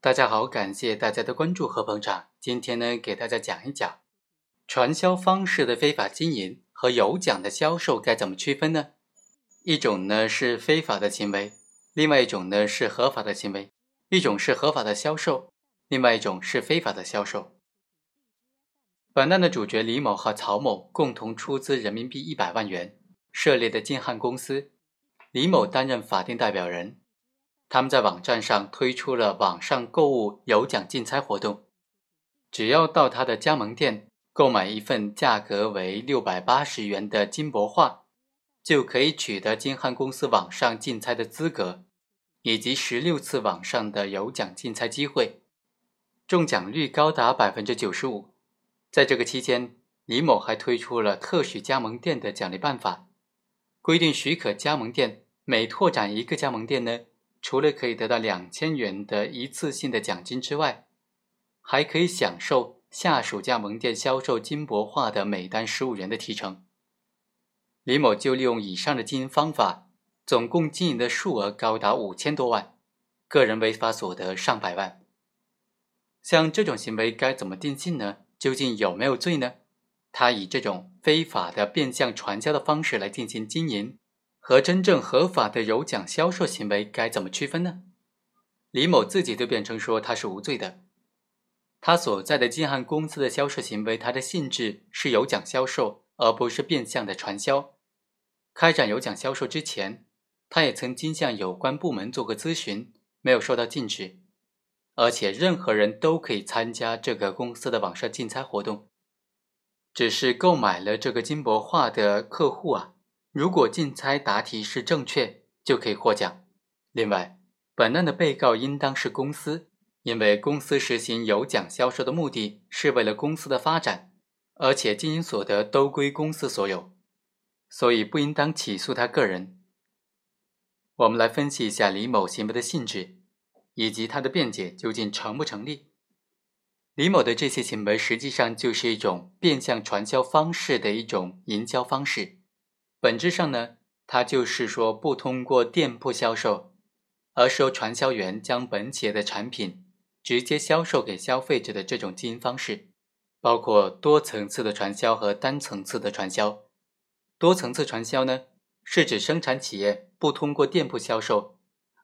大家好，感谢大家的关注和捧场。今天呢，给大家讲一讲传销方式的非法经营和有奖的销售该怎么区分呢？一种呢是非法的行为，另外一种呢是合法的行为。一种是合法的销售，另外一种是非法的销售。本案的主角李某和曹某共同出资人民币一百万元设立的金汉公司，李某担任法定代表人。他们在网站上推出了网上购物有奖竞猜活动，只要到他的加盟店购买一份价格为六百八十元的金箔画，就可以取得金汉公司网上竞猜的资格，以及十六次网上的有奖竞猜机会，中奖率高达百分之九十五。在这个期间，李某还推出了特许加盟店的奖励办法，规定许可加盟店每拓展一个加盟店呢。除了可以得到两千元的一次性的奖金之外，还可以享受下属加盟店销售金箔画的每单十五元的提成。李某就利用以上的经营方法，总共经营的数额高达五千多万，个人违法所得上百万。像这种行为该怎么定性呢？究竟有没有罪呢？他以这种非法的变相传销的方式来进行经营。和真正合法的有奖销售行为该怎么区分呢？李某自己都辩称说他是无罪的。他所在的金汉公司的销售行为，它的性质是有奖销售，而不是变相的传销。开展有奖销售之前，他也曾经向有关部门做过咨询，没有受到禁止。而且任何人都可以参加这个公司的网上竞猜活动，只是购买了这个金箔画的客户啊。如果竞猜答题是正确，就可以获奖。另外，本案的被告应当是公司，因为公司实行有奖销售的目的是为了公司的发展，而且经营所得都归公司所有，所以不应当起诉他个人。我们来分析一下李某行为的性质，以及他的辩解究竟成不成立。李某的这些行为实际上就是一种变相传销方式的一种营销方式。本质上呢，它就是说不通过店铺销售，而是由传销员将本企业的产品直接销售给消费者的这种经营方式，包括多层次的传销和单层次的传销。多层次传销呢，是指生产企业不通过店铺销售，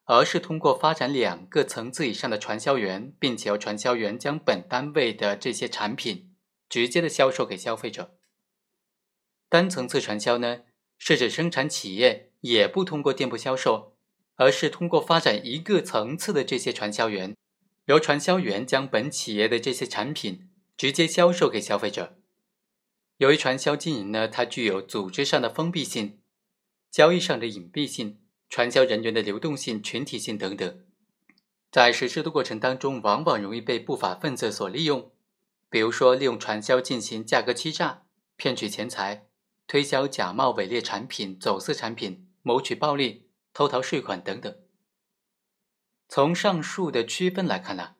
而是通过发展两个层次以上的传销员，并且由传销员将本单位的这些产品直接的销售给消费者。单层次传销呢？是指生产企业也不通过店铺销售，而是通过发展一个层次的这些传销员，由传销员将本企业的这些产品直接销售给消费者。由于传销经营呢，它具有组织上的封闭性、交易上的隐蔽性、传销人员的流动性、群体性等等，在实施的过程当中，往往容易被不法分子所利用，比如说利用传销进行价格欺诈、骗取钱财。推销假冒伪劣产品、走私产品、谋取暴利、偷逃税款等等。从上述的区分来看呢，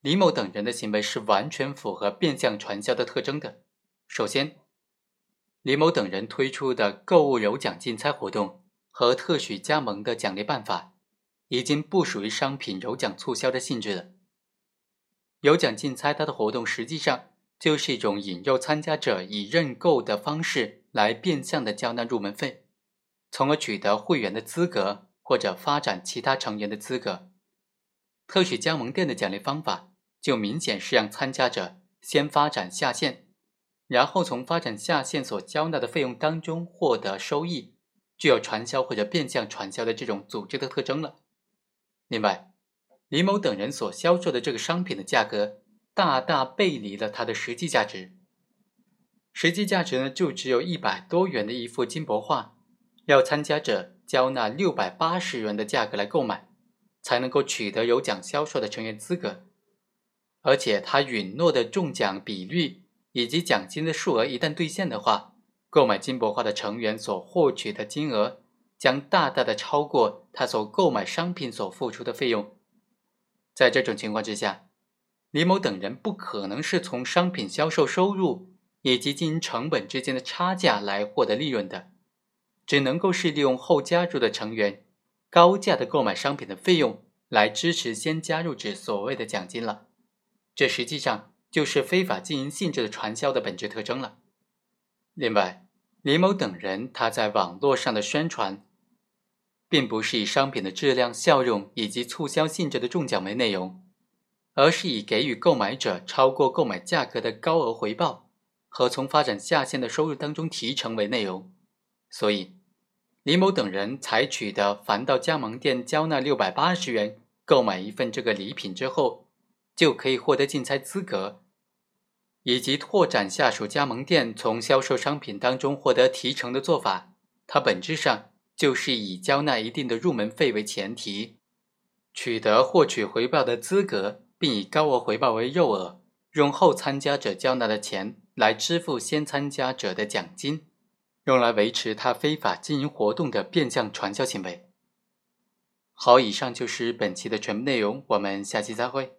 李某等人的行为是完全符合变相传销的特征的。首先，李某等人推出的购物有奖竞猜活动和特许加盟的奖励办法，已经不属于商品有奖促销的性质了。有奖竞猜它的活动实际上就是一种引诱参加者以认购的方式。来变相的交纳入门费，从而取得会员的资格或者发展其他成员的资格。特许加盟店的奖励方法就明显是让参加者先发展下线，然后从发展下线所交纳的费用当中获得收益，具有传销或者变相传销的这种组织的特征了。另外，李某等人所销售的这个商品的价格大大背离了它的实际价值。实际价值呢，就只有一百多元的一幅金箔画，要参加者交纳六百八十元的价格来购买，才能够取得有奖销售的成员资格。而且他允诺的中奖比率以及奖金的数额一旦兑现的话，购买金箔画的成员所获取的金额将大大的超过他所购买商品所付出的费用。在这种情况之下，李某等人不可能是从商品销售收入。以及经营成本之间的差价来获得利润的，只能够是利用后加入的成员高价的购买商品的费用来支持先加入者所谓的奖金了。这实际上就是非法经营性质的传销的本质特征了。另外，李某等人他在网络上的宣传，并不是以商品的质量、效用以及促销性质的中奖为内容，而是以给予购买者超过购买价格的高额回报和从发展下线的收入当中提成为内容。所以，李某等人采取的凡到加盟店交纳六百八十元购买一份这个礼品之后，就可以获得竞猜资格。以及拓展下属加盟店从销售商品当中获得提成的做法，它本质上就是以交纳一定的入门费为前提，取得获取回报的资格，并以高额回报为诱饵，用后参加者交纳的钱来支付先参加者的奖金，用来维持他非法经营活动的变相传销行为。好，以上就是本期的全部内容，我们下期再会。